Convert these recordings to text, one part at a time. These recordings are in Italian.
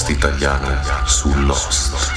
podcast italiano su Lost.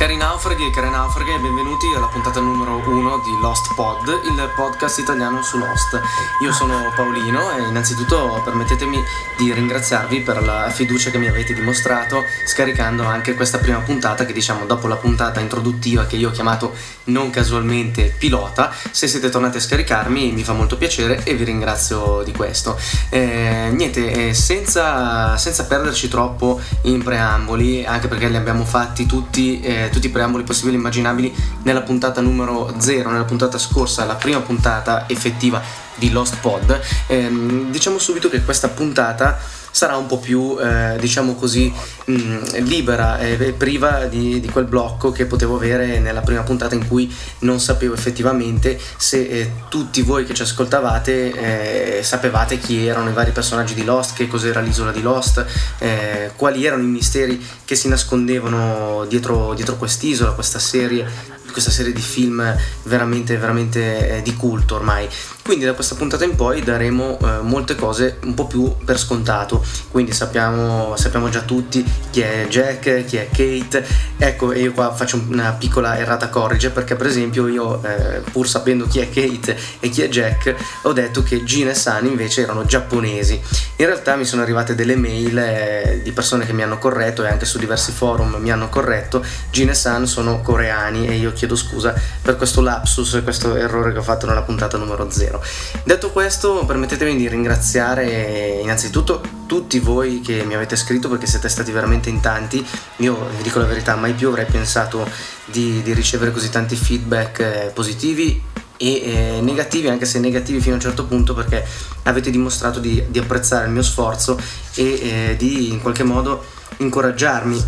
Cari naufraghi e care naufraghe, benvenuti alla puntata numero 1 di Lost Pod, il podcast italiano su Lost. Io sono Paolino e innanzitutto permettetemi di ringraziarvi per la fiducia che mi avete dimostrato scaricando anche questa prima puntata che diciamo dopo la puntata introduttiva che io ho chiamato non casualmente pilota, se siete tornati a scaricarmi mi fa molto piacere e vi ringrazio di questo. Eh, niente, eh, senza, senza, perderci troppo in preamboli, anche perché li abbiamo fatti tutti... Eh, tutti i preamboli possibili e immaginabili nella puntata numero 0, nella puntata scorsa, la prima puntata effettiva di Lost Pod. Ehm, diciamo subito che questa puntata sarà un po' più, eh, diciamo così, mh, mm, libera e priva di, di, quel blocco che potevo avere nella prima puntata in cui non sapevo effettivamente se eh, tutti voi che ci ascoltavate eh, sapevate chi erano i vari personaggi di Lost, che cos'era l'isola di Lost, eh, quali erano i misteri che si nascondevano dietro, dietro quest'isola, questa serie questa serie di film veramente veramente eh, di culto ormai quindi da questa puntata in poi daremo eh, molte cose un po' più per scontato. Quindi sappiamo, sappiamo già tutti chi è Jack chi è Kate. Ecco io qua faccio una piccola errata corrige perché per esempio io eh, pur sapendo chi è Kate e chi è Jack ho detto che Gina e Sun invece erano giapponesi. In realtà mi sono arrivate delle mail eh, di persone che mi hanno corretto e anche su diversi forum mi hanno corretto. Gina e Sun sono coreani e io chiedo scusa per questo lapsus questo errore che ho fatto nella puntata numero 0. Detto questo, permettetemi di ringraziare innanzitutto tutti voi che mi avete scritto perché siete stati veramente in tanti. Io vi dico la verità, mai più avrei pensato di, di ricevere così tanti feedback eh, positivi e eh, negativi, anche se negativi fino a un certo punto, perché avete dimostrato di, di apprezzare il mio sforzo e eh, di in qualche modo incoraggiarmi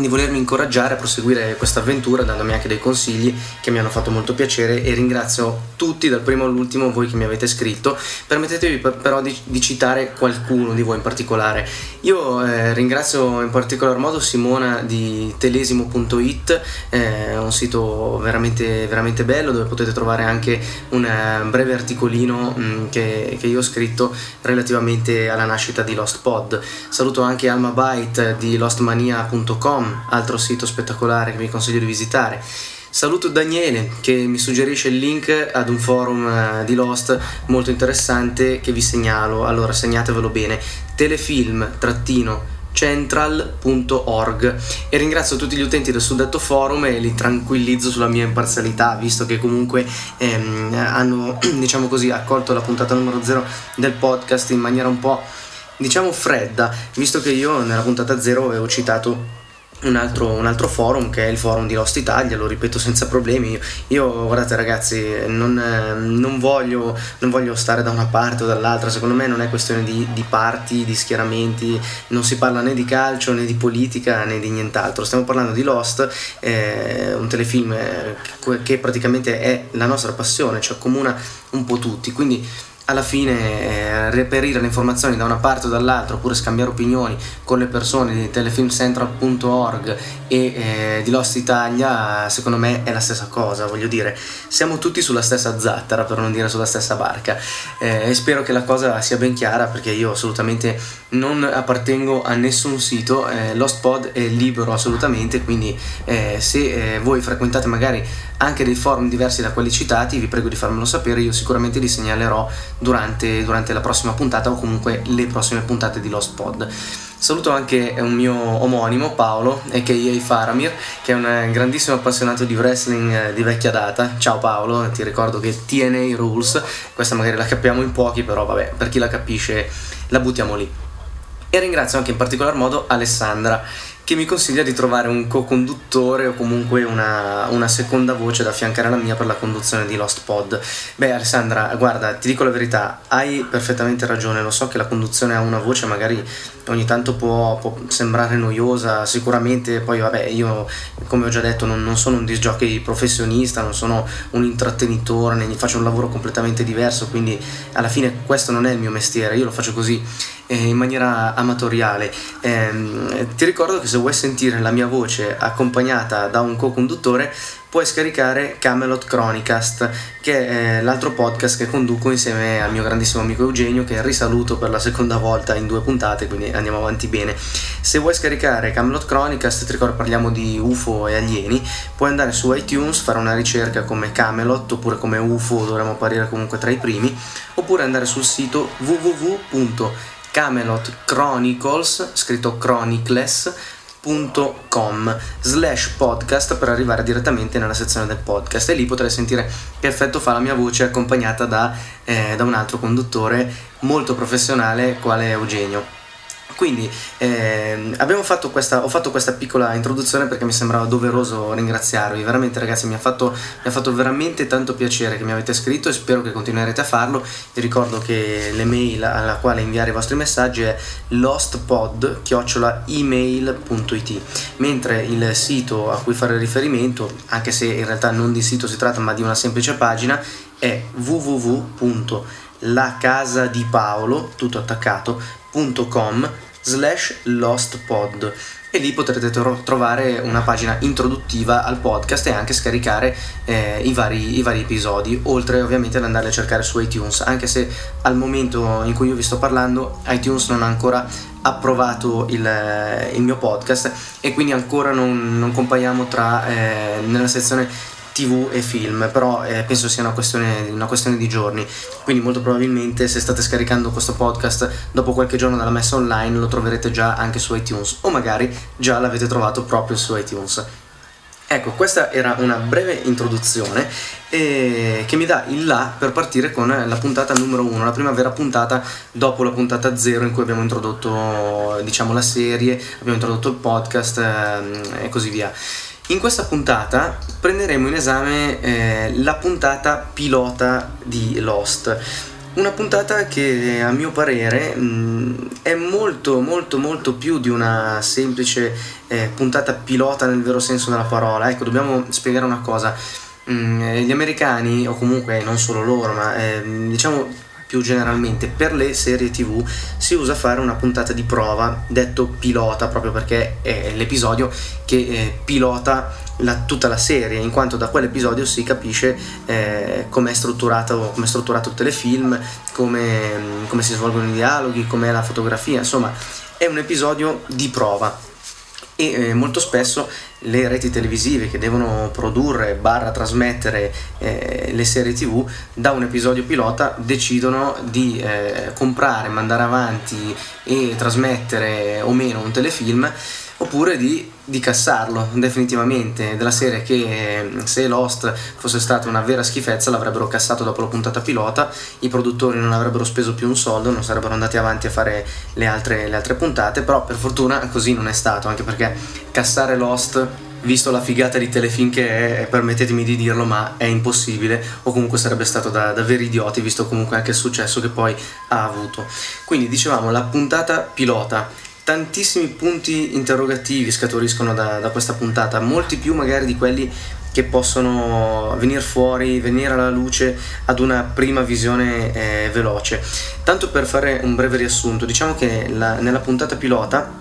di volermi incoraggiare a proseguire questa avventura dandomi anche dei consigli che mi hanno fatto molto piacere e ringrazio tutti dal primo all'ultimo voi che mi avete scritto. Permettetevi però di, di citare qualcuno di voi in particolare. Io eh, ringrazio in particolar modo Simona di telesimo.it eh, un sito veramente, veramente bello dove potete trovare anche un eh, breve articolino mh, mm, che, che, io ho scritto relativamente alla nascita di Lost Pod. Saluto anche Alma Byte di lostmania.com altro sito spettacolare che vi consiglio di visitare. Saluto Daniele che mi suggerisce il link ad un forum eh, di Lost molto interessante che vi segnalo, allora segnatevelo bene, telefilm-central.org e ringrazio tutti gli utenti del suddetto forum e li tranquillizzo sulla mia imparzialità visto che comunque ehm, hanno diciamo così accolto la puntata numero 0 del podcast in maniera un po' diciamo fredda visto che io nella puntata 0 avevo citato un altro, un altro, forum che è il forum di Lost Italia, lo ripeto senza problemi. Io, guardate ragazzi, non, non, voglio, non, voglio, stare da una parte o dall'altra, secondo me non è questione di, di, parti, di schieramenti, non si parla né di calcio né di politica né di nient'altro, stiamo parlando di Lost, eh, un telefilm che praticamente è la nostra passione, ci accomuna un po' tutti, quindi alla fine eh, reperire le informazioni da una parte o dall'altra oppure scambiare opinioni con le persone di telefilmcentral.org e eh, di Lost Italia secondo me è la stessa cosa voglio dire siamo tutti sulla stessa zattera per non dire sulla stessa barca. Eh, e spero che la cosa sia ben chiara perché io assolutamente non appartengo a nessun sito eh, Lost Pod è libero assolutamente quindi eh, se eh, voi frequentate magari anche dei forum diversi da quelli citati vi prego di farmelo sapere io sicuramente li segnalerò durante, durante la prossima puntata o comunque le prossime puntate di Lost Pod. Saluto anche un mio omonimo Paolo, a.k.a. Faramir, che è un grandissimo appassionato di wrestling eh, di vecchia data. Ciao Paolo, ti ricordo che TNA Rules, questa magari la capiamo in pochi, però vabbè, per chi la capisce la buttiamo lì. E ringrazio anche in particolar modo Alessandra che mi consiglia di trovare un co-conduttore o comunque una, una, seconda voce da affiancare alla mia per la conduzione di Lost Pod. Beh Alessandra, guarda, ti dico la verità, hai perfettamente ragione, lo so che la conduzione ha una voce magari ogni tanto può, può sembrare noiosa, sicuramente poi vabbè io come ho già detto non, non sono un disc jockey professionista, non sono un intrattenitore, ne faccio un lavoro completamente diverso, quindi alla fine questo non è il mio mestiere, io lo faccio così eh, in maniera amatoriale. Eh, ti ricordo che se vuoi sentire la mia voce accompagnata da un co-conduttore, puoi scaricare Camelot Chronicast, che è l'altro podcast che conduco insieme al mio grandissimo amico Eugenio, che risaluto per la seconda volta in due puntate, quindi andiamo avanti bene. Se vuoi scaricare Camelot Chronicast, ti ricordo parliamo di UFO e alieni, puoi andare su iTunes, fare una ricerca come Camelot oppure come UFO, dovremmo apparire comunque tra i primi, oppure andare sul sito www.camelotchronicles, scritto chronicles, www.com slash podcast per arrivare direttamente nella sezione del podcast e lì potrai sentire che effetto fa la mia voce accompagnata da, eh, da un altro conduttore molto professionale quale Eugenio. Quindi eh, fatto questa, ho fatto questa piccola introduzione perché mi sembrava doveroso ringraziarvi, veramente ragazzi mi ha, fatto, mi ha fatto veramente tanto piacere che mi avete scritto e spero che continuerete a farlo. Vi ricordo che l'email alla quale inviare i vostri messaggi è lostpod.email.it mentre il sito a cui fare riferimento, anche se in realtà non di sito si tratta ma di una semplice pagina, è attaccato.com slash lostpod e lì potrete tro- trovare una pagina introduttiva al podcast e anche scaricare eh, i, vari, i, vari, episodi, oltre ovviamente ad andare a cercare su iTunes, anche se al momento in cui io vi sto parlando iTunes non ha ancora approvato il, il mio podcast e quindi ancora non, non compariamo tra, eh, nella sezione tv e film, però eh, penso sia una questione, una questione, di giorni, quindi molto probabilmente se state scaricando questo podcast dopo qualche giorno dalla messa online lo troverete già anche su iTunes o magari già l'avete trovato proprio su iTunes. Ecco, questa era una breve introduzione eh, che mi dà il là per partire con la puntata numero 1, la prima vera puntata dopo la puntata 0 in cui abbiamo introdotto diciamo, la serie, abbiamo introdotto il podcast eh, e così via. In questa puntata prenderemo in esame eh, la puntata pilota di Lost. Una puntata che a mio parere mh, è molto molto molto più di una semplice eh, puntata pilota nel vero senso della parola. Ecco, dobbiamo spiegare una cosa. Mm, gli americani, o comunque non solo loro, ma eh, diciamo più generalmente. Per le serie tv si usa fare una puntata di prova detto pilota proprio perché è l'episodio che eh, pilota la, tutta la serie in quanto da quell'episodio si capisce eh, come è strutturato come è strutturato il telefilm come, come si svolgono i dialoghi com'è la fotografia insomma è un episodio di prova e eh, molto spesso le reti televisive che devono produrre barra trasmettere eh, le serie tv da un episodio pilota decidono di eh, comprare, mandare avanti e trasmettere o meno un telefilm oppure di, di, cassarlo definitivamente della serie che se Lost fosse stata una vera schifezza l'avrebbero cassato dopo la puntata pilota i produttori non avrebbero speso più un soldo non sarebbero andati avanti a fare le altre, le altre puntate però per fortuna così non è stato anche perché cassare Lost visto la figata di telefilm che è, permettetemi di dirlo, ma è impossibile, o comunque sarebbe stato da, da veri idioti, visto comunque anche il successo che poi ha avuto. Quindi dicevamo, la puntata pilota tantissimi punti interrogativi scaturiscono da, da, questa puntata, molti più magari di quelli che possono venire fuori, venire alla luce ad una prima visione eh, veloce. Tanto per fare un breve riassunto, diciamo che la, nella puntata pilota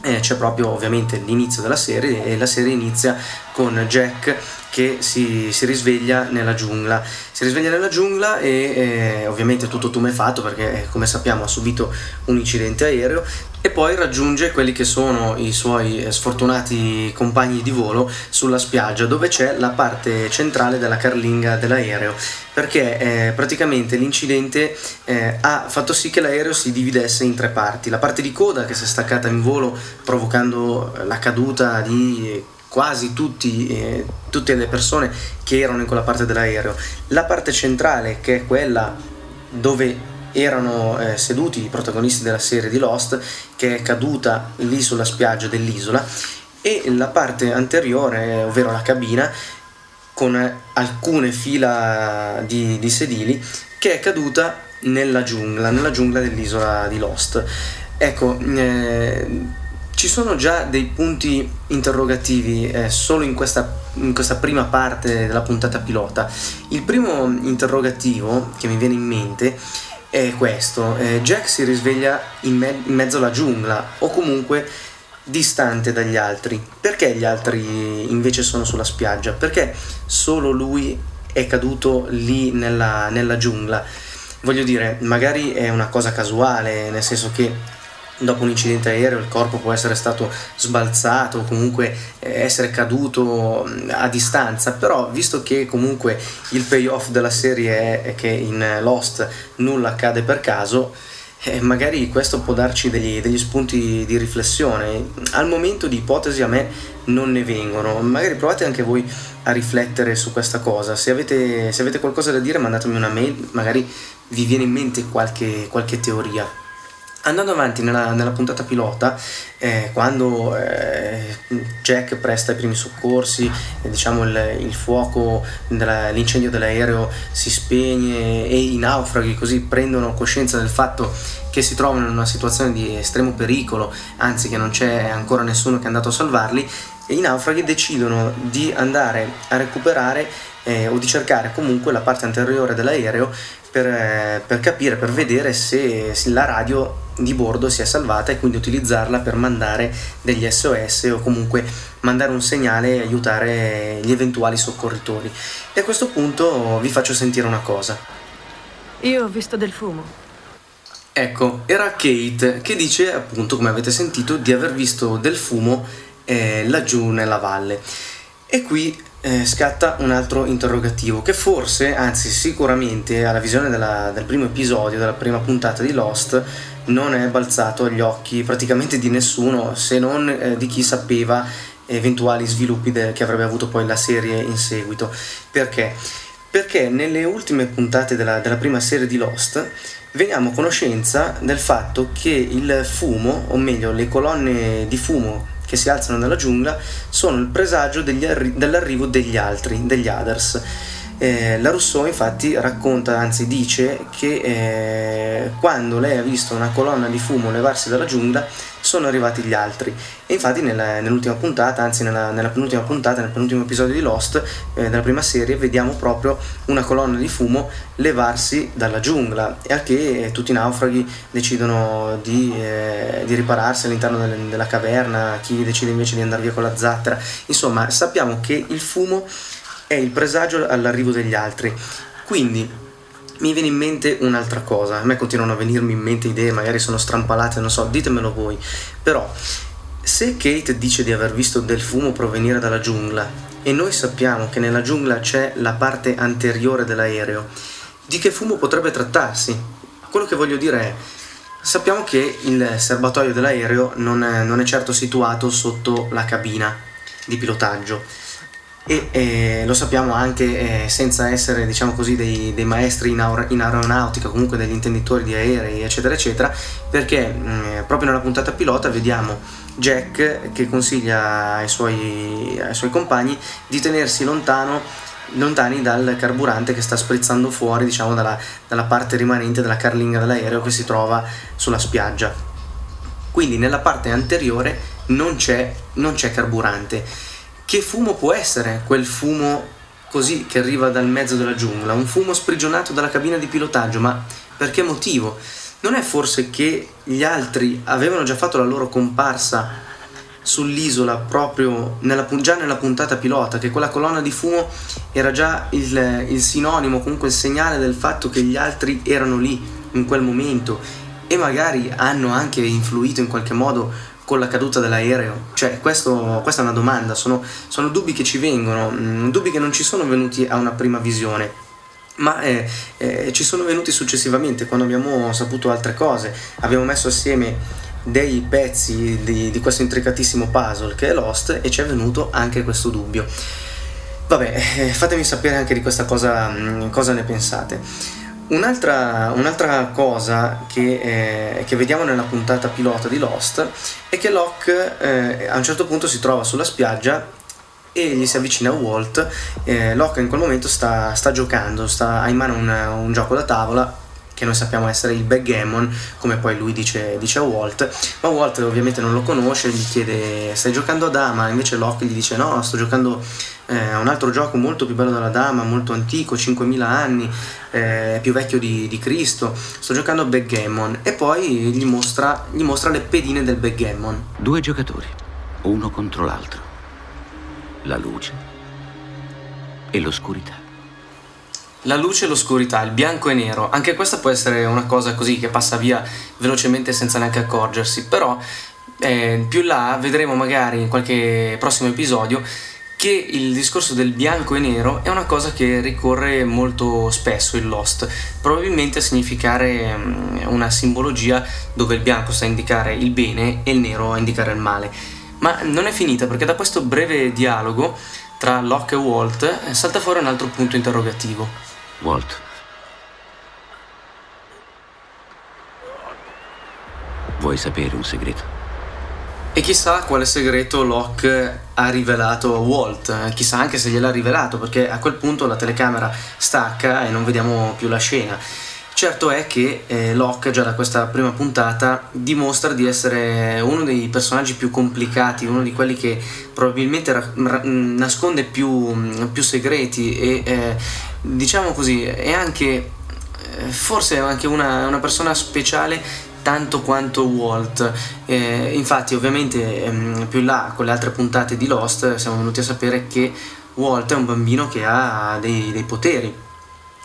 eh, c'è proprio ovviamente l'inizio della serie e la serie inizia con Jack che si, si, risveglia nella giungla. Si risveglia nella giungla e eh, ovviamente tutto tumefatto perché eh, come sappiamo ha subito un incidente aereo e poi raggiunge quelli che sono i suoi eh, sfortunati compagni di volo sulla spiaggia dove c'è la parte centrale della carlinga dell'aereo perché eh, praticamente l'incidente eh, ha fatto sì che l'aereo si dividesse in tre parti la parte di coda che si è staccata in volo provocando la caduta di quasi tutti, eh, tutte le persone che erano in quella parte dell'aereo. La parte centrale, che è quella dove erano eh, seduti i protagonisti della serie di Lost, che è caduta lì sulla spiaggia dell'isola, e la parte anteriore, ovvero la cabina, con alcune fila di, di sedili, che è caduta nella giungla, nella giungla dell'isola di Lost. Ecco, eh, ci sono già dei punti interrogativi eh, solo in questa, in questa, prima parte della puntata pilota. Il primo interrogativo che mi viene in mente è questo: eh, Jack si risveglia in, me- in, mezzo alla giungla o comunque distante dagli altri. Perché gli altri invece sono sulla spiaggia? Perché solo lui è caduto lì nella, nella giungla? Voglio dire, magari è una cosa casuale, nel senso che dopo un incidente aereo il corpo può essere stato sbalzato o comunque eh, essere caduto mm, a distanza, però visto che comunque il payoff della serie è che in Lost nulla accade per caso, eh, magari questo può darci degli, degli, spunti di riflessione. Al momento di ipotesi a me non ne vengono, magari provate anche voi a riflettere su questa cosa. Se avete, se avete qualcosa da dire mandatemi una mail, magari vi viene in mente qualche, qualche teoria. Andando avanti nella, nella puntata pilota, eh, quando eh, Jack presta i primi soccorsi, eh, diciamo il, il fuoco, della, l'incendio dell'aereo si spegne e i naufraghi così prendono coscienza del fatto che si trovano in una situazione di estremo pericolo, anzi che non c'è ancora nessuno che è andato a salvarli, i naufraghi decidono di andare a recuperare eh, o di cercare comunque la parte anteriore dell'aereo per, per, capire, per vedere se, se la radio di bordo si è salvata e quindi utilizzarla per mandare degli SOS o comunque mandare un segnale e aiutare gli eventuali soccorritori. E a questo punto vi faccio sentire una cosa. Io ho visto del fumo. Ecco, era Kate che dice appunto, come avete sentito, di aver visto del fumo eh, laggiù nella valle. E qui eh, scatta un altro interrogativo che forse, anzi sicuramente alla visione della, del primo episodio, della prima puntata di Lost, non è balzato agli occhi praticamente di nessuno se non eh, di chi sapeva eventuali sviluppi de- che avrebbe avuto poi la serie in seguito. Perché? Perché nelle ultime puntate della, della prima serie di Lost veniamo a conoscenza del fatto che il fumo, o meglio le colonne di fumo che si alzano nella giungla, sono il presagio arri- dell'arrivo degli altri, degli others. Eh, la Rousseau infatti racconta, anzi dice, che eh, quando lei ha visto una colonna di fumo levarsi dalla giungla sono arrivati gli altri e infatti nella, nell'ultima puntata, anzi nella, nella, penultima puntata, nel penultimo episodio di Lost, eh, della prima serie, vediamo proprio una colonna di fumo levarsi dalla giungla e al che eh, tutti i naufraghi decidono di, eh, di ripararsi all'interno delle, della caverna, chi decide invece di andare via con la zattera, insomma sappiamo che il fumo è il presagio all'arrivo degli altri. Quindi mi viene in mente un'altra cosa, a me continuano a venirmi in mente idee, magari sono strampalate, non so, ditemelo voi. Però, se Kate dice di aver visto del fumo provenire dalla giungla e noi sappiamo che nella giungla c'è la parte anteriore dell'aereo, di che fumo potrebbe trattarsi? Quello che voglio dire è, sappiamo che il serbatoio dell'aereo non è, non è certo situato sotto la cabina di pilotaggio e eh, lo sappiamo anche eh, senza essere diciamo così dei, dei maestri in, aer- in, aeronautica comunque degli intenditori di aerei eccetera eccetera perché mh, mm, proprio nella puntata pilota vediamo Jack che consiglia ai suoi, ai suoi compagni di tenersi lontano lontani dal carburante che sta sprizzando fuori diciamo dalla, dalla parte rimanente della carlinga dell'aereo che si trova sulla spiaggia. Quindi nella parte anteriore non c'è, non c'è carburante che fumo può essere quel fumo così che arriva dal mezzo della giungla? Un fumo sprigionato dalla cabina di pilotaggio, ma per che motivo? Non è forse che gli altri avevano già fatto la loro comparsa sull'isola proprio nella, già nella puntata pilota, che quella colonna di fumo era già il, il sinonimo, comunque il segnale del fatto che gli altri erano lì in quel momento e magari hanno anche influito in qualche modo con la caduta dell'aereo? Cioè, questo, questa è una domanda, sono, sono dubbi che ci vengono, mm, dubbi che non ci sono venuti a una prima visione, ma eh, eh, ci sono venuti successivamente quando abbiamo saputo altre cose, abbiamo messo assieme dei pezzi di, di questo intricatissimo puzzle che è Lost e ci è venuto anche questo dubbio. Vabbè, eh, fatemi sapere anche di questa cosa, mm, cosa ne pensate. Un'altra, un'altra, cosa che, eh, che, vediamo nella puntata pilota di Lost è che Locke eh, a un certo punto si trova sulla spiaggia e gli si avvicina Walt. Eh, Locke in quel momento sta, sta giocando, sta, ha in mano un, un, gioco da tavola che noi sappiamo essere il backgammon, come poi lui dice, dice, a Walt, ma Walt ovviamente non lo conosce, gli chiede stai giocando a dama, invece Locke gli dice no, sto giocando eh, a un altro gioco molto più bello della dama, molto antico, 5000 anni, eh, più vecchio di, di, Cristo, sto giocando a backgammon. E poi gli mostra, gli mostra le pedine del backgammon. Due giocatori, uno contro l'altro, la luce e l'oscurità la luce e l'oscurità, il bianco e nero, anche questa può essere una cosa così che passa via velocemente senza neanche accorgersi, però eh, più là vedremo magari in qualche prossimo episodio che il discorso del bianco e nero è una cosa che ricorre molto spesso in Lost, probabilmente a significare um, una simbologia dove il bianco sta a indicare il bene e il nero a indicare il male. Ma non è finita perché da questo breve dialogo tra Locke e Walt eh, salta fuori un altro punto interrogativo. Walt. Vuoi sapere un segreto? E chissà quale segreto Locke ha rivelato a Walt, chissà anche se gliel'ha rivelato, perché a quel punto la telecamera stacca e non vediamo più la scena. Certo è che eh, Locke, già da questa prima puntata, dimostra di essere uno dei personaggi più complicati, uno di quelli che probabilmente ra- ra- nasconde più, più, segreti e eh, diciamo così, è anche eh, forse anche una, una persona speciale tanto quanto Walt. Eh, infatti, ovviamente, ehm, più in là con le altre puntate di Lost siamo venuti a sapere che Walt è un bambino che ha dei, dei poteri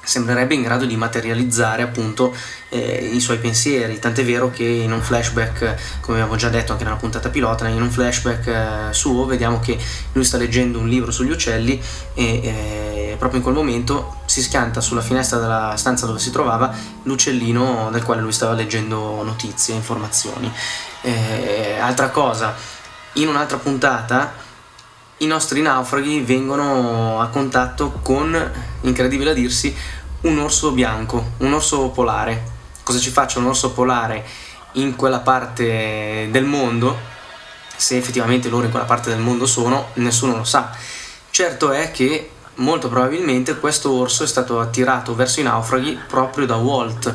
sembrerebbe in grado di materializzare appunto eh, i suoi pensieri, tant'è vero che in un flashback, come abbiamo già detto anche nella puntata pilota, in un flashback eh, suo vediamo che lui sta leggendo un libro sugli uccelli e eh, proprio in quel momento si schianta sulla finestra della stanza dove si trovava l'uccellino del quale lui stava leggendo notizie, informazioni. Eh, altra cosa, in un'altra puntata i nostri naufraghi vengono a contatto con, incredibile a dirsi, un orso bianco, un orso polare. Cosa ci faccia un orso polare in quella parte del mondo? Se effettivamente loro in quella parte del mondo sono, nessuno lo sa. Certo è che molto probabilmente questo orso è stato attirato verso i naufraghi proprio da Walt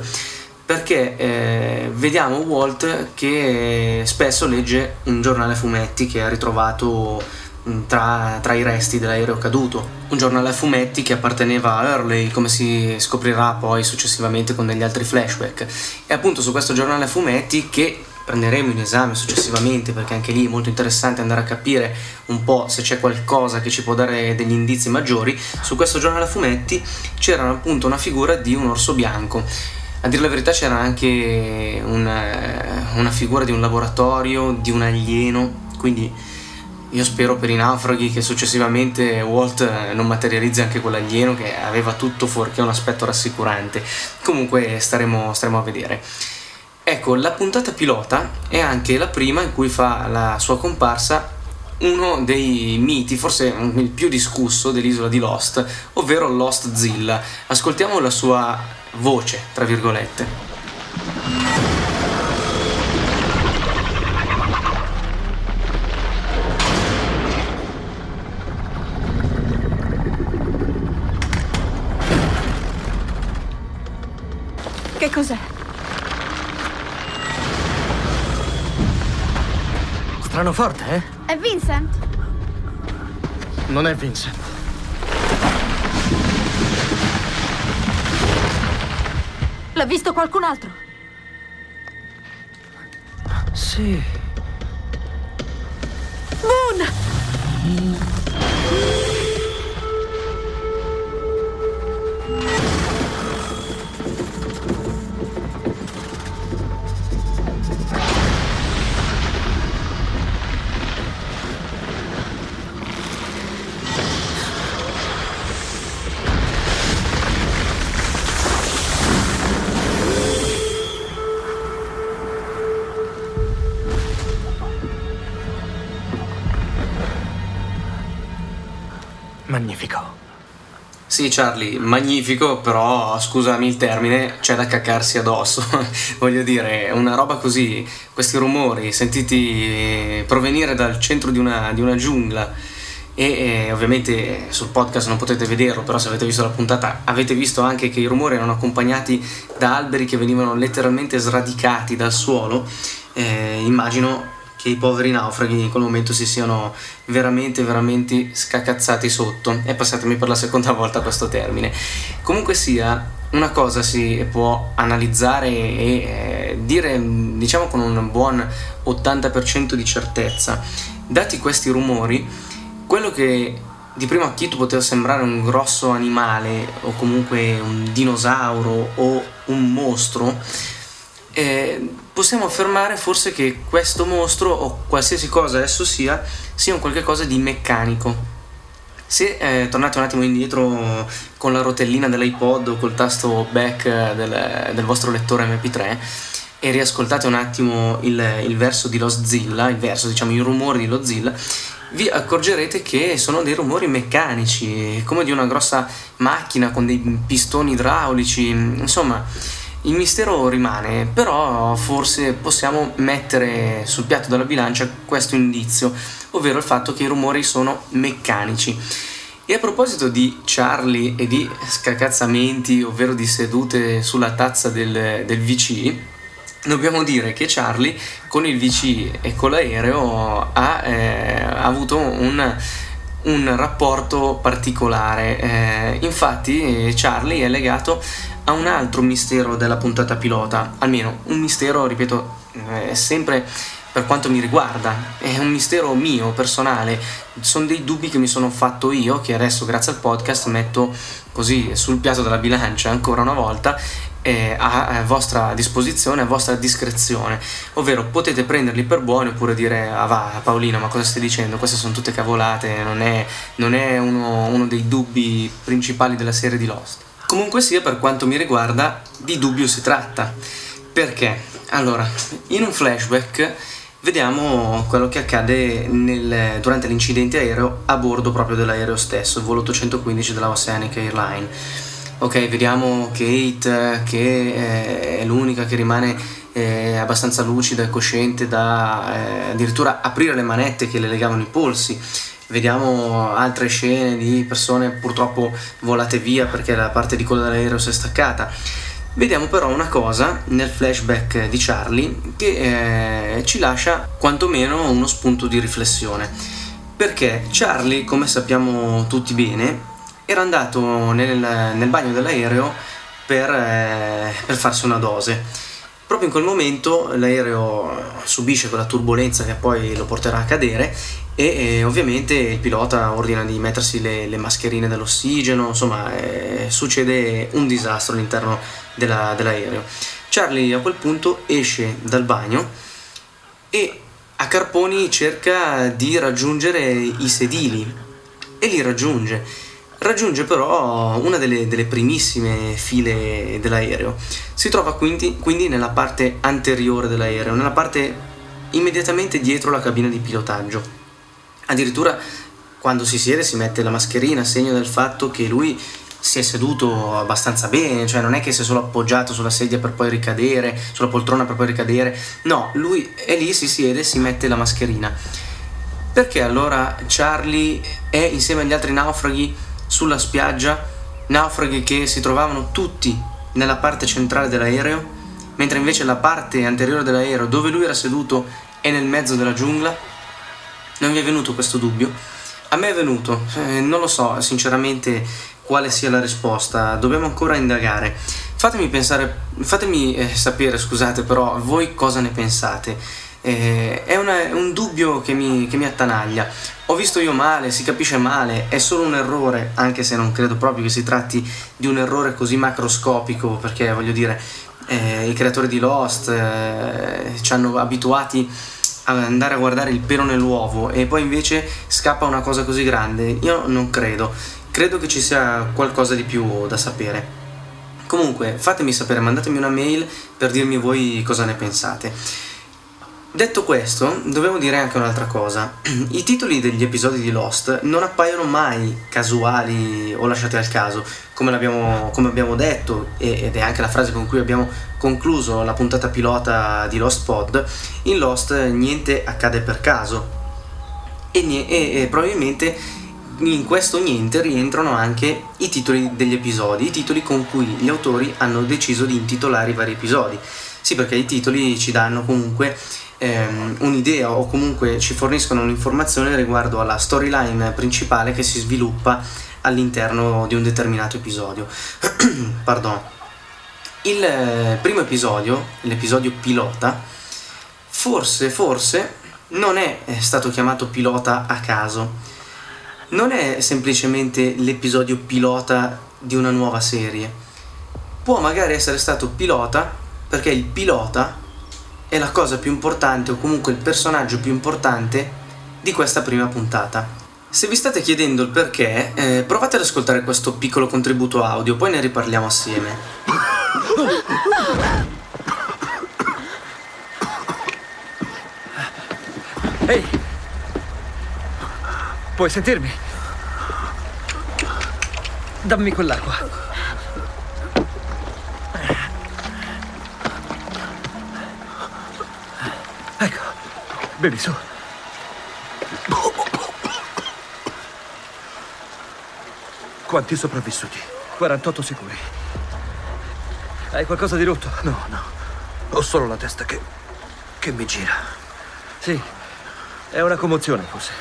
perché eh, vediamo Walt che spesso legge un giornale fumetti che ha ritrovato Mm, tra, tra, i resti dell'aereo caduto. Un giornale a fumetti che apparteneva a Hurley, come si scoprirà poi successivamente con degli altri flashback. E appunto su questo giornale a fumetti che prenderemo in esame successivamente perché anche lì è molto interessante andare a capire un po' se c'è qualcosa che ci può dare degli indizi maggiori, su questo giornale a fumetti c'era appunto una figura di un orso bianco. A dire la verità c'era anche una, una figura di un laboratorio, di un alieno, quindi io spero per i naufraghi che successivamente Walt eh, non materializzi anche quell'alieno che aveva tutto fuorché un aspetto rassicurante. Comunque staremo, staremo a vedere. Ecco, la puntata pilota è anche la prima in cui fa la sua comparsa uno dei miti, forse il più discusso dell'isola di Lost, ovvero Lost Zilla. Ascoltiamo la sua voce, tra virgolette. Che cos'è? Strano forte, eh? È Vincent? Non è Vincent. L'ha visto qualcun altro? Sì. Magnifico. Sì, Charlie, magnifico, però scusami il termine, c'è da caccarsi addosso. Voglio dire, una roba così, questi rumori sentiti provenire dal centro di una, di una giungla e, e ovviamente sul podcast non potete vederlo, però se avete visto la puntata avete visto anche che i rumori erano accompagnati da alberi che venivano letteralmente sradicati dal suolo, eh, immagino che i poveri naufraghi in quel momento si siano veramente, veramente scacazzati sotto. E passatemi per la seconda volta questo termine. Comunque sia, una cosa si può analizzare e eh, dire, diciamo con un buon 80% di certezza. Dati questi rumori, quello che di primo acchito poteva sembrare un grosso animale o comunque un dinosauro o un mostro, eh, possiamo affermare forse che questo mostro o qualsiasi cosa esso sia sia un qualche di meccanico. Se eh, tornate un attimo indietro con la rotellina dell'iPod o col tasto back del, del vostro lettore MP3 e riascoltate un attimo il, il verso di Lozilla, il verso, diciamo, i rumori di Lozilla, vi accorgerete che sono dei rumori meccanici, come di una grossa macchina con dei pistoni idraulici, insomma il mistero rimane, però forse possiamo mettere sul piatto della bilancia questo indizio, ovvero il fatto che i rumori sono meccanici. E a proposito di Charlie e di scacazzamenti, ovvero di sedute sulla tazza del, del VC, dobbiamo dire che Charlie con il VC e con l'aereo ha, eh, ha avuto un, un rapporto particolare. Eh, infatti Charlie è legato a un altro mistero della puntata pilota, almeno un mistero, ripeto, è eh, sempre per quanto mi riguarda, è un mistero mio, personale, sono dei dubbi che mi sono fatto io, che adesso grazie al podcast metto così sul piatto della bilancia ancora una volta eh, a, vostra disposizione, a vostra discrezione, ovvero potete prenderli per buoni oppure dire ah va Paolino ma cosa stai dicendo, queste sono tutte cavolate, non è, non è uno, uno dei dubbi principali della serie di Lost. Comunque sia, per quanto mi riguarda, di dubbio si tratta. Perché? Allora, in un flashback vediamo quello che accade nel, durante l'incidente aereo a bordo proprio dell'aereo stesso, il volo 815 della Oceanic Airlines. Ok, vediamo Kate che eh, è l'unica che rimane eh, abbastanza lucida e cosciente da eh, addirittura aprire le manette che le legavano i polsi vediamo altre scene di persone purtroppo volate via perché la parte di coda dell'aereo si è staccata. Vediamo però una cosa nel flashback di Charlie che eh, ci lascia quantomeno uno spunto di riflessione. Perché Charlie, come sappiamo tutti bene, era andato nel, nel bagno dell'aereo per, eh, per farsi una dose. Proprio in quel momento l'aereo subisce quella turbolenza che poi lo porterà a cadere e eh, ovviamente il pilota ordina di mettersi le, le mascherine dell'ossigeno, insomma eh, succede un disastro all'interno della, dell'aereo. Charlie a quel punto esce dal bagno e a Carponi cerca di raggiungere i sedili e li raggiunge. Raggiunge però una delle, delle primissime file dell'aereo. Si trova quindi, quindi nella parte anteriore dell'aereo, nella parte immediatamente dietro la cabina di pilotaggio Addirittura quando si siede si mette la mascherina, segno del fatto che lui si è seduto abbastanza bene, cioè non è che si è solo appoggiato sulla sedia per poi ricadere, sulla poltrona per poi ricadere, no, lui è lì, si siede e si mette la mascherina. Perché allora Charlie è insieme agli altri naufraghi sulla spiaggia, naufraghi che si trovavano tutti nella parte centrale dell'aereo, mentre invece la parte anteriore dell'aereo dove lui era seduto è nel mezzo della giungla? Non vi è venuto questo dubbio? A me è venuto, eh, non lo so sinceramente quale sia la risposta, dobbiamo ancora indagare. Fatemi pensare, fatemi eh, sapere, scusate, però voi cosa ne pensate? Eh, è, una, un dubbio che mi, che mi, attanaglia. Ho visto io male, si capisce male, è solo un errore, anche se non credo proprio che si tratti di un errore così macroscopico, perché voglio dire, eh, i creatori di Lost eh, ci hanno abituati andare a guardare il pelo nell'uovo e poi invece scappa una cosa così grande? Io non credo. Credo che ci sia qualcosa di più da sapere. Comunque, fatemi sapere, mandatemi una mail per dirmi voi cosa ne pensate. Detto questo, dobbiamo dire anche un'altra cosa. I titoli degli episodi di Lost non appaiono mai casuali o lasciati al caso, come, come abbiamo detto, ed è anche la frase con cui abbiamo concluso la puntata pilota di Lost Pod. In Lost niente accade per caso. E, e, e probabilmente in questo niente rientrano anche i titoli degli episodi, i titoli con cui gli autori hanno deciso di intitolare i vari episodi. Sì, perché i titoli ci danno comunque ehm, un'idea o comunque ci forniscono un'informazione riguardo alla storyline principale che si sviluppa all'interno di un determinato episodio. Pardon. Il eh, primo episodio, l'episodio pilota, forse, forse non è stato chiamato pilota a caso. Non è semplicemente l'episodio pilota di una nuova serie. Può magari essere stato pilota perché il pilota è la cosa più importante o comunque il personaggio più importante di questa prima puntata. Se vi state chiedendo il perché, eh, provate ad ascoltare questo piccolo contributo audio, poi ne riparliamo assieme. Ehi! Puoi sentirmi? Dammi quell'acqua. Ecco, bevi su. Quanti sopravvissuti? 48 sicuri. Hai qualcosa di rotto? No, no. Ho solo la testa che. che mi gira. Sì, è una commozione, forse.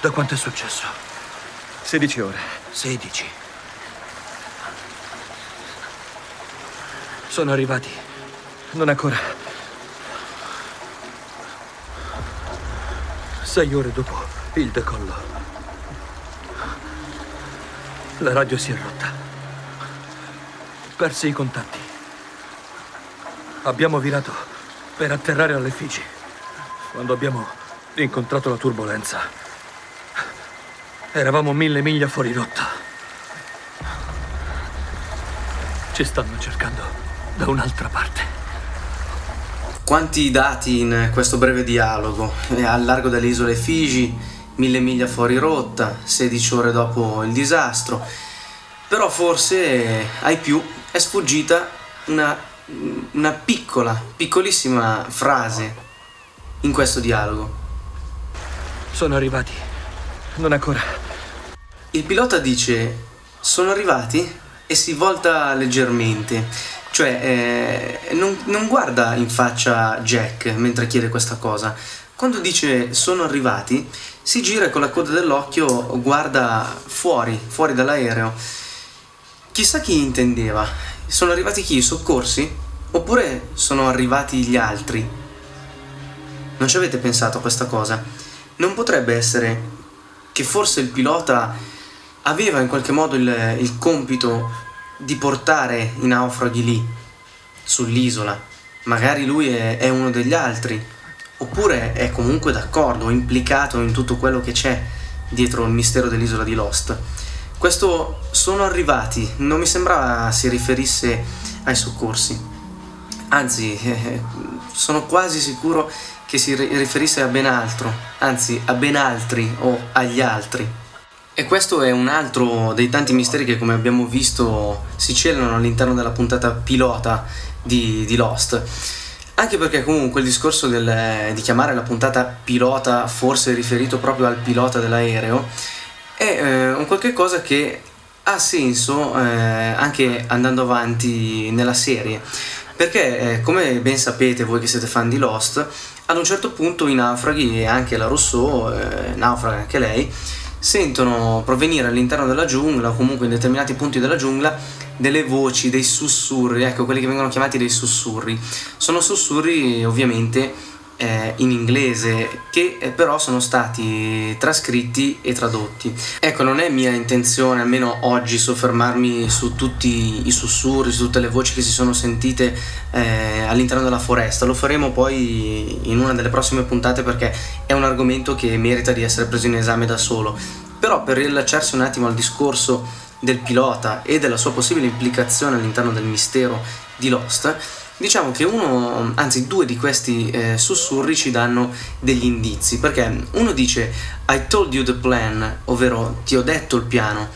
Da quanto è successo? 16 ore. 16. Sono arrivati. Non ancora. Sei ore dopo il decollo. La radio si è rotta. Persi i contatti. Abbiamo virato per atterrare alle Figi. Quando abbiamo incontrato la turbolenza, eravamo mille miglia fuori rotta. Ci stanno cercando da un'altra parte. Quanti dati in questo breve dialogo. È al largo delle isole Figi, mille miglia fuori rotta, 16 ore dopo il disastro. Però forse ai più è sfuggita una, una piccola, piccolissima frase in questo dialogo. Sono arrivati. Non ancora. Il pilota dice sono arrivati e si volta leggermente, cioè eh, non, non guarda in faccia Jack mentre chiede questa cosa. Quando dice sono arrivati, si gira con la coda dell'occhio guarda fuori, fuori dall'aereo. Chissà chi intendeva. Sono arrivati chi? I soccorsi? Oppure sono arrivati gli altri? Non ci avete pensato a questa cosa? Non potrebbe essere che forse il pilota aveva in qualche modo il, il compito di portare i naufraghi lì, sull'isola. Magari lui è, è uno degli altri, oppure è comunque d'accordo, implicato in tutto quello che c'è dietro il mistero dell'isola di Lost. Questo sono arrivati, non mi sembrava si riferisse ai soccorsi. Anzi, eh, sono quasi sicuro che si riferisse a ben altro, anzi a ben altri o agli altri. E questo è un altro dei tanti misteri che, come abbiamo visto, si celano all'interno della puntata pilota di, di Lost. Anche perché comunque il discorso del, di chiamare la puntata pilota, forse riferito proprio al pilota dell'aereo, è eh, un qualche cosa che ha senso eh, anche andando avanti nella serie. Perché, eh, come ben sapete voi che siete fan di Lost, ad un certo punto i naufraghi e anche la Rousseau, eh, naufraga anche lei, sentono provenire all'interno della giungla o comunque in determinati punti della giungla delle voci, dei sussurri, ecco quelli che vengono chiamati dei sussurri. Sono sussurri ovviamente eh, in inglese che eh, però sono stati trascritti e tradotti. Ecco, non è mia intenzione, almeno oggi, soffermarmi su tutti i sussurri, su tutte le voci che si sono sentite eh, all'interno della foresta. Lo faremo poi in una delle prossime puntate perché è un argomento che merita di essere preso in esame da solo. Però per riallacciarsi un attimo al discorso del pilota e della sua possibile implicazione all'interno del mistero di Lost, diciamo che uno, anzi due di questi eh, sussurri ci danno degli indizi, perché uno dice I told you the plan, ovvero ti ho detto il piano,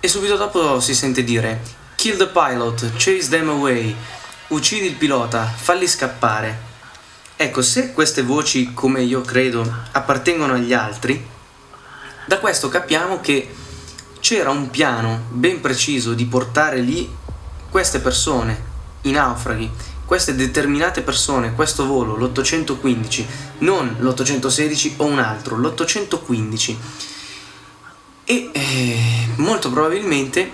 e subito dopo si sente dire Kill the pilot, chase them away, uccidi il pilota, falli scappare. Ecco, se queste voci, come io credo, appartengono agli altri, Da questo capiamo che c'era un piano ben preciso di portare lì queste persone, i naufraghi, queste determinate persone, questo volo, l'815, non l'816 o un altro, l'815. E eh, molto probabilmente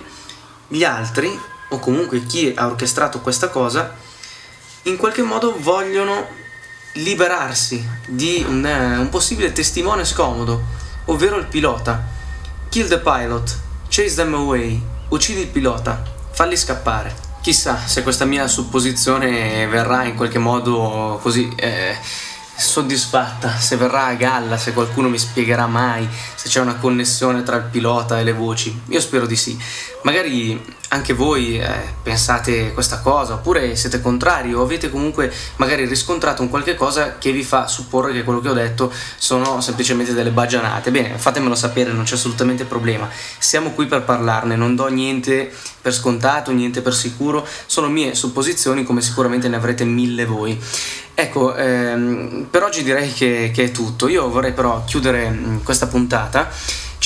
gli altri, o comunque chi ha orchestrato questa cosa, in qualche modo vogliono liberarsi di un, eh, un possibile testimone scomodo, ovvero il pilota. Kill the pilot, chase them away, uccidi il pilota, falli scappare. Chissà se questa mia supposizione verrà in qualche modo così eh, soddisfatta, se verrà a galla, se qualcuno mi spiegherà mai se c'è una connessione tra il pilota e le voci. Io spero di sì. Magari anche voi eh, pensate questa cosa, oppure siete contrari o avete comunque magari riscontrato un qualche cosa che vi fa supporre che quello che ho detto sono semplicemente delle baggianate. Bene, fatemelo sapere, non c'è assolutamente problema. Siamo qui per parlarne, non do niente per scontato, niente per sicuro, sono mie supposizioni come sicuramente ne avrete mille voi. Ecco, ehm, per oggi direi che, che, è tutto. Io vorrei però chiudere questa puntata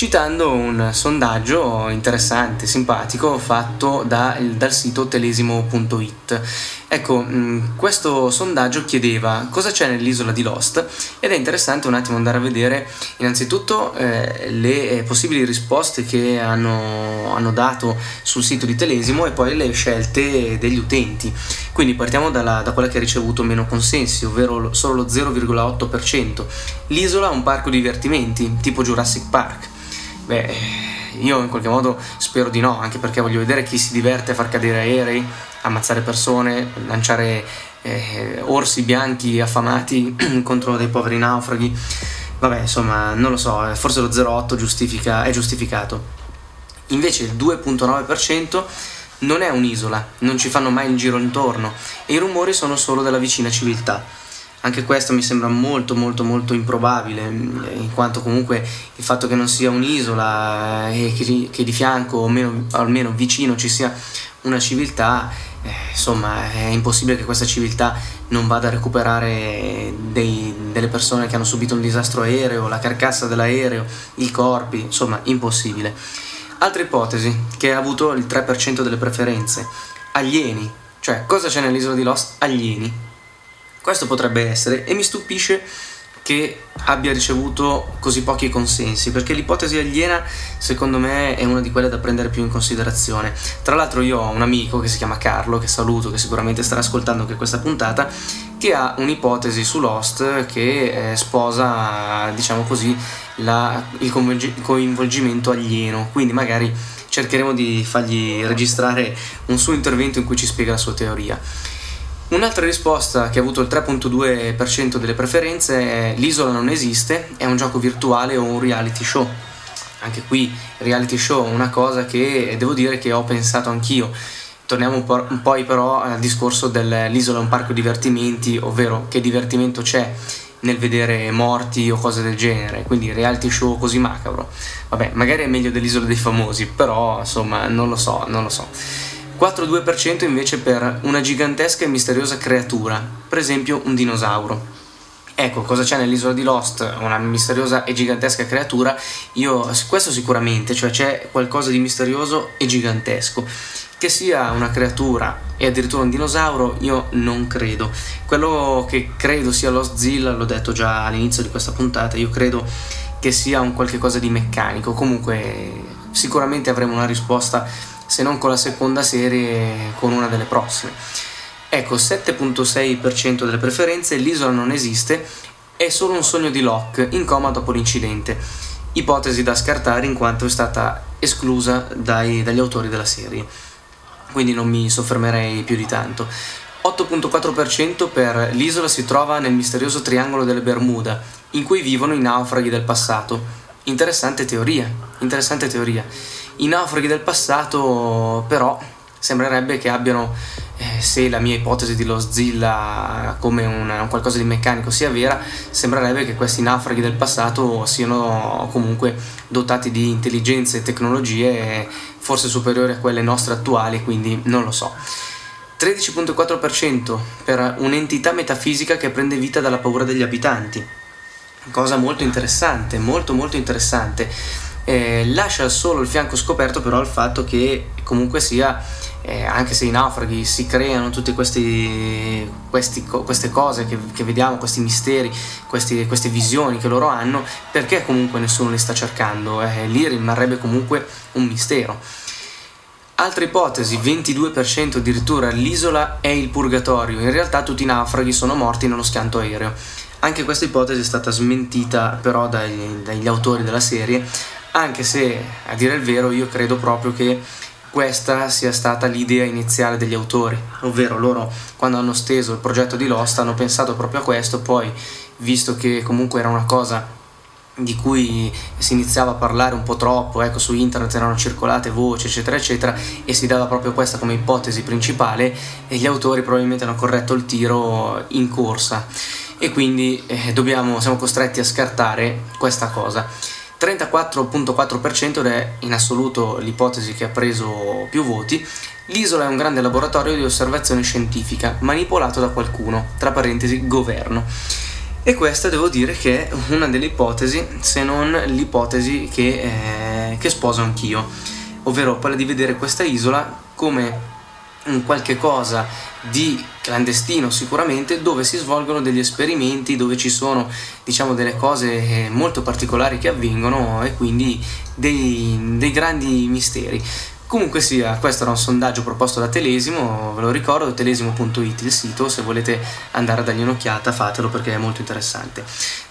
citando un sondaggio interessante, simpatico, fatto da, dal sito telesimo.it. Ecco, mm, questo sondaggio chiedeva cosa c'è nell'isola di Lost ed è interessante un attimo andare a vedere innanzitutto eh, le eh, possibili risposte che hanno, hanno, dato sul sito di Telesimo e poi le scelte degli utenti. Quindi partiamo dalla, da quella che ha ricevuto meno consensi, ovvero solo lo 0,8%. L'isola ha un parco divertimenti, tipo Jurassic Park Beh, io in qualche modo spero di no, anche perché voglio vedere chi si diverte a far cadere aerei, ammazzare persone, lanciare eh, orsi bianchi affamati contro dei poveri naufraghi. Vabbè, insomma, non lo so, eh, forse lo 0,8 giustifica, è giustificato. Invece il 2,9% non è un'isola, non ci fanno mai il giro intorno e i rumori sono solo della vicina civiltà anche questo mi sembra molto molto molto improbabile in quanto comunque il fatto che non sia un'isola eh, e che, che di fianco o meno, almeno vicino ci sia una civiltà eh, insomma è impossibile che questa civiltà non vada a recuperare dei, delle persone che hanno subito un disastro aereo la carcassa dell'aereo i corpi insomma impossibile. Altra ipotesi che ha avuto il 3% delle preferenze alieni. Cioè cosa c'è nell'isola di Lost? Alieni questo potrebbe essere e mi stupisce che abbia ricevuto così pochi consensi, perché l'ipotesi aliena secondo me è una di quelle da prendere più in considerazione. Tra l'altro io ho un amico che si chiama Carlo, che saluto, che sicuramente starà ascoltando anche questa puntata, che ha un'ipotesi su Lost che eh, sposa, diciamo così, la, il coinvolgimento alieno, quindi magari cercheremo di fargli registrare un suo intervento in cui ci spiega la sua teoria. Un'altra risposta che ha avuto il 3.2% delle preferenze è l'isola non esiste, è un gioco virtuale o un reality show. Anche qui reality show è una cosa che devo dire che ho pensato anch'io. Torniamo un, po', un però al discorso dell'isola è un parco divertimenti, ovvero che divertimento c'è nel vedere morti o cose del genere, quindi reality show così macabro. Vabbè, magari è meglio dell'isola dei famosi, però insomma non lo so, non lo so. 4,2% invece per una gigantesca e misteriosa creatura, per esempio un dinosauro. Ecco, cosa c'è nell'isola di Lost? Una misteriosa e gigantesca creatura? Io, questo sicuramente, cioè c'è qualcosa di misterioso e gigantesco. Che sia una creatura e addirittura un dinosauro, io non credo. Quello che credo sia Lost Zilla, l'ho detto già all'inizio di questa puntata, io credo che sia un qualche cosa di meccanico. Comunque, sicuramente avremo una risposta se non con la seconda serie con una delle prossime. Ecco, 7.6% delle preferenze, l'isola non esiste, è solo un sogno di Locke, in coma dopo l'incidente. Ipotesi da scartare in quanto è stata esclusa dai, dagli autori della serie. Quindi non mi soffermerei più di tanto. 8.4% per l'isola si trova nel misterioso triangolo delle Bermuda, in cui vivono i naufraghi del passato. Interessante teoria, interessante teoria. I naufraghi del passato però sembrerebbe che abbiano, eh, se la mia ipotesi di Lostzilla come un qualcosa di meccanico sia vera, sembrerebbe che questi naufraghi del passato siano comunque dotati di intelligenze e tecnologie forse superiori a quelle nostre attuali, quindi non lo so. 13.4% per un'entità metafisica che prende vita dalla paura degli abitanti. cosa molto interessante, molto molto interessante. Eh, lascia solo il fianco scoperto però il fatto che comunque sia eh, anche se i naufraghi si creano tutte questi, questi, queste cose che, che, vediamo, questi misteri, questi, queste visioni che loro hanno, perché comunque nessuno li sta cercando? Eh, lì rimarrebbe comunque un mistero. Altra ipotesi, 22% addirittura l'isola è il purgatorio, in realtà tutti i naufraghi sono morti nello schianto aereo. Anche questa ipotesi è stata smentita però dagli, dagli autori della serie, anche se a dire il vero io credo proprio che questa sia stata l'idea iniziale degli autori, ovvero loro quando hanno steso il progetto di Lost hanno pensato proprio a questo, poi visto che comunque era una cosa di cui si iniziava a parlare un po' troppo, ecco su internet erano circolate voci eccetera eccetera e si dava proprio questa come ipotesi principale e gli autori probabilmente hanno corretto il tiro in corsa e quindi eh, dobbiamo, siamo costretti a scartare questa cosa. 34.4% ed è in assoluto l'ipotesi che ha preso più voti. L'isola è un grande laboratorio di osservazione scientifica manipolato da qualcuno, tra parentesi governo. E questa devo dire che è una delle ipotesi, se non l'ipotesi che, eh, che sposo anch'io, ovvero quella di vedere questa isola come un qualche cosa di clandestino sicuramente dove si svolgono degli esperimenti dove ci sono diciamo delle cose molto particolari che avvengono e quindi dei, dei grandi misteri Comunque sia, questo era un sondaggio proposto da Telesimo, ve lo ricordo, telesimo.it il sito, se volete andare a dargli un'occhiata fatelo perché è molto interessante.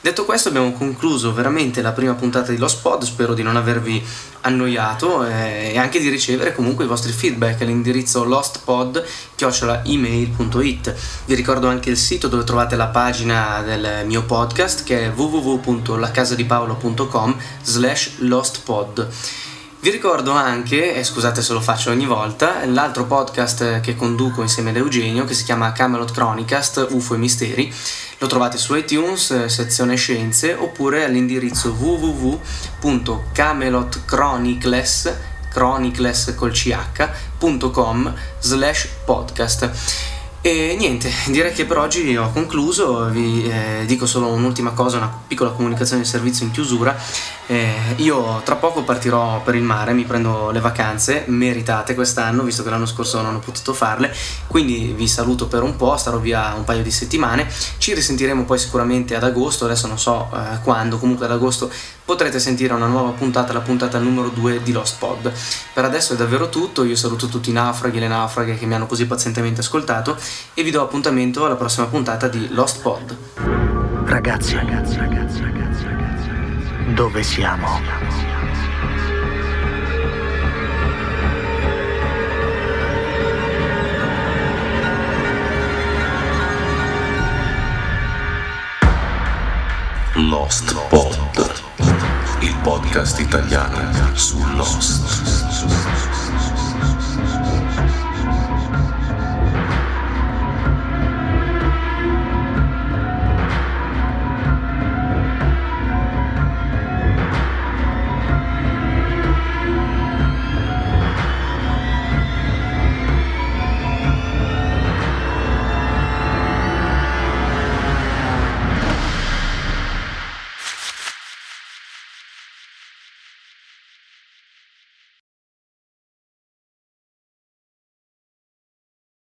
Detto questo abbiamo concluso veramente la prima puntata di Lost Pod, spero di non avervi annoiato eh, e anche di ricevere comunque i vostri feedback all'indirizzo lostpod.email.it. Vi ricordo anche il sito dove trovate la pagina del mio podcast che è www.lacasadipaulo.com slash lostpod. Vi ricordo anche, e scusate se lo faccio ogni volta, l'altro podcast che conduco insieme ad Eugenio che si chiama Camelot Chronicast UFO e Misteri. Lo trovate su iTunes, sezione Scienze, oppure all'indirizzo www.camelotchronicles chronicles col ch.com slash podcast e niente, direi che per oggi ho concluso, vi eh, dico solo un'ultima cosa, una piccola comunicazione di servizio in chiusura. Eh, io tra poco partirò per il mare, mi prendo le vacanze meritate quest'anno, visto che l'anno scorso non ho potuto farle, quindi vi saluto per un po', starò via un paio di settimane, ci risentiremo poi sicuramente ad agosto, adesso non so eh, quando, comunque ad agosto potrete sentire una nuova puntata, la puntata numero 2 di Lost Pod. Per adesso è davvero tutto, io saluto tutti i naufraghi e le naufraghe che mi hanno così pazientemente ascoltato e vi do appuntamento alla prossima puntata di Lost Pod. Ragazzi, ragazzi, ragazzi, ragazzi, ragazzi, dove siamo? Lost Pod, podcast italiano su Lost.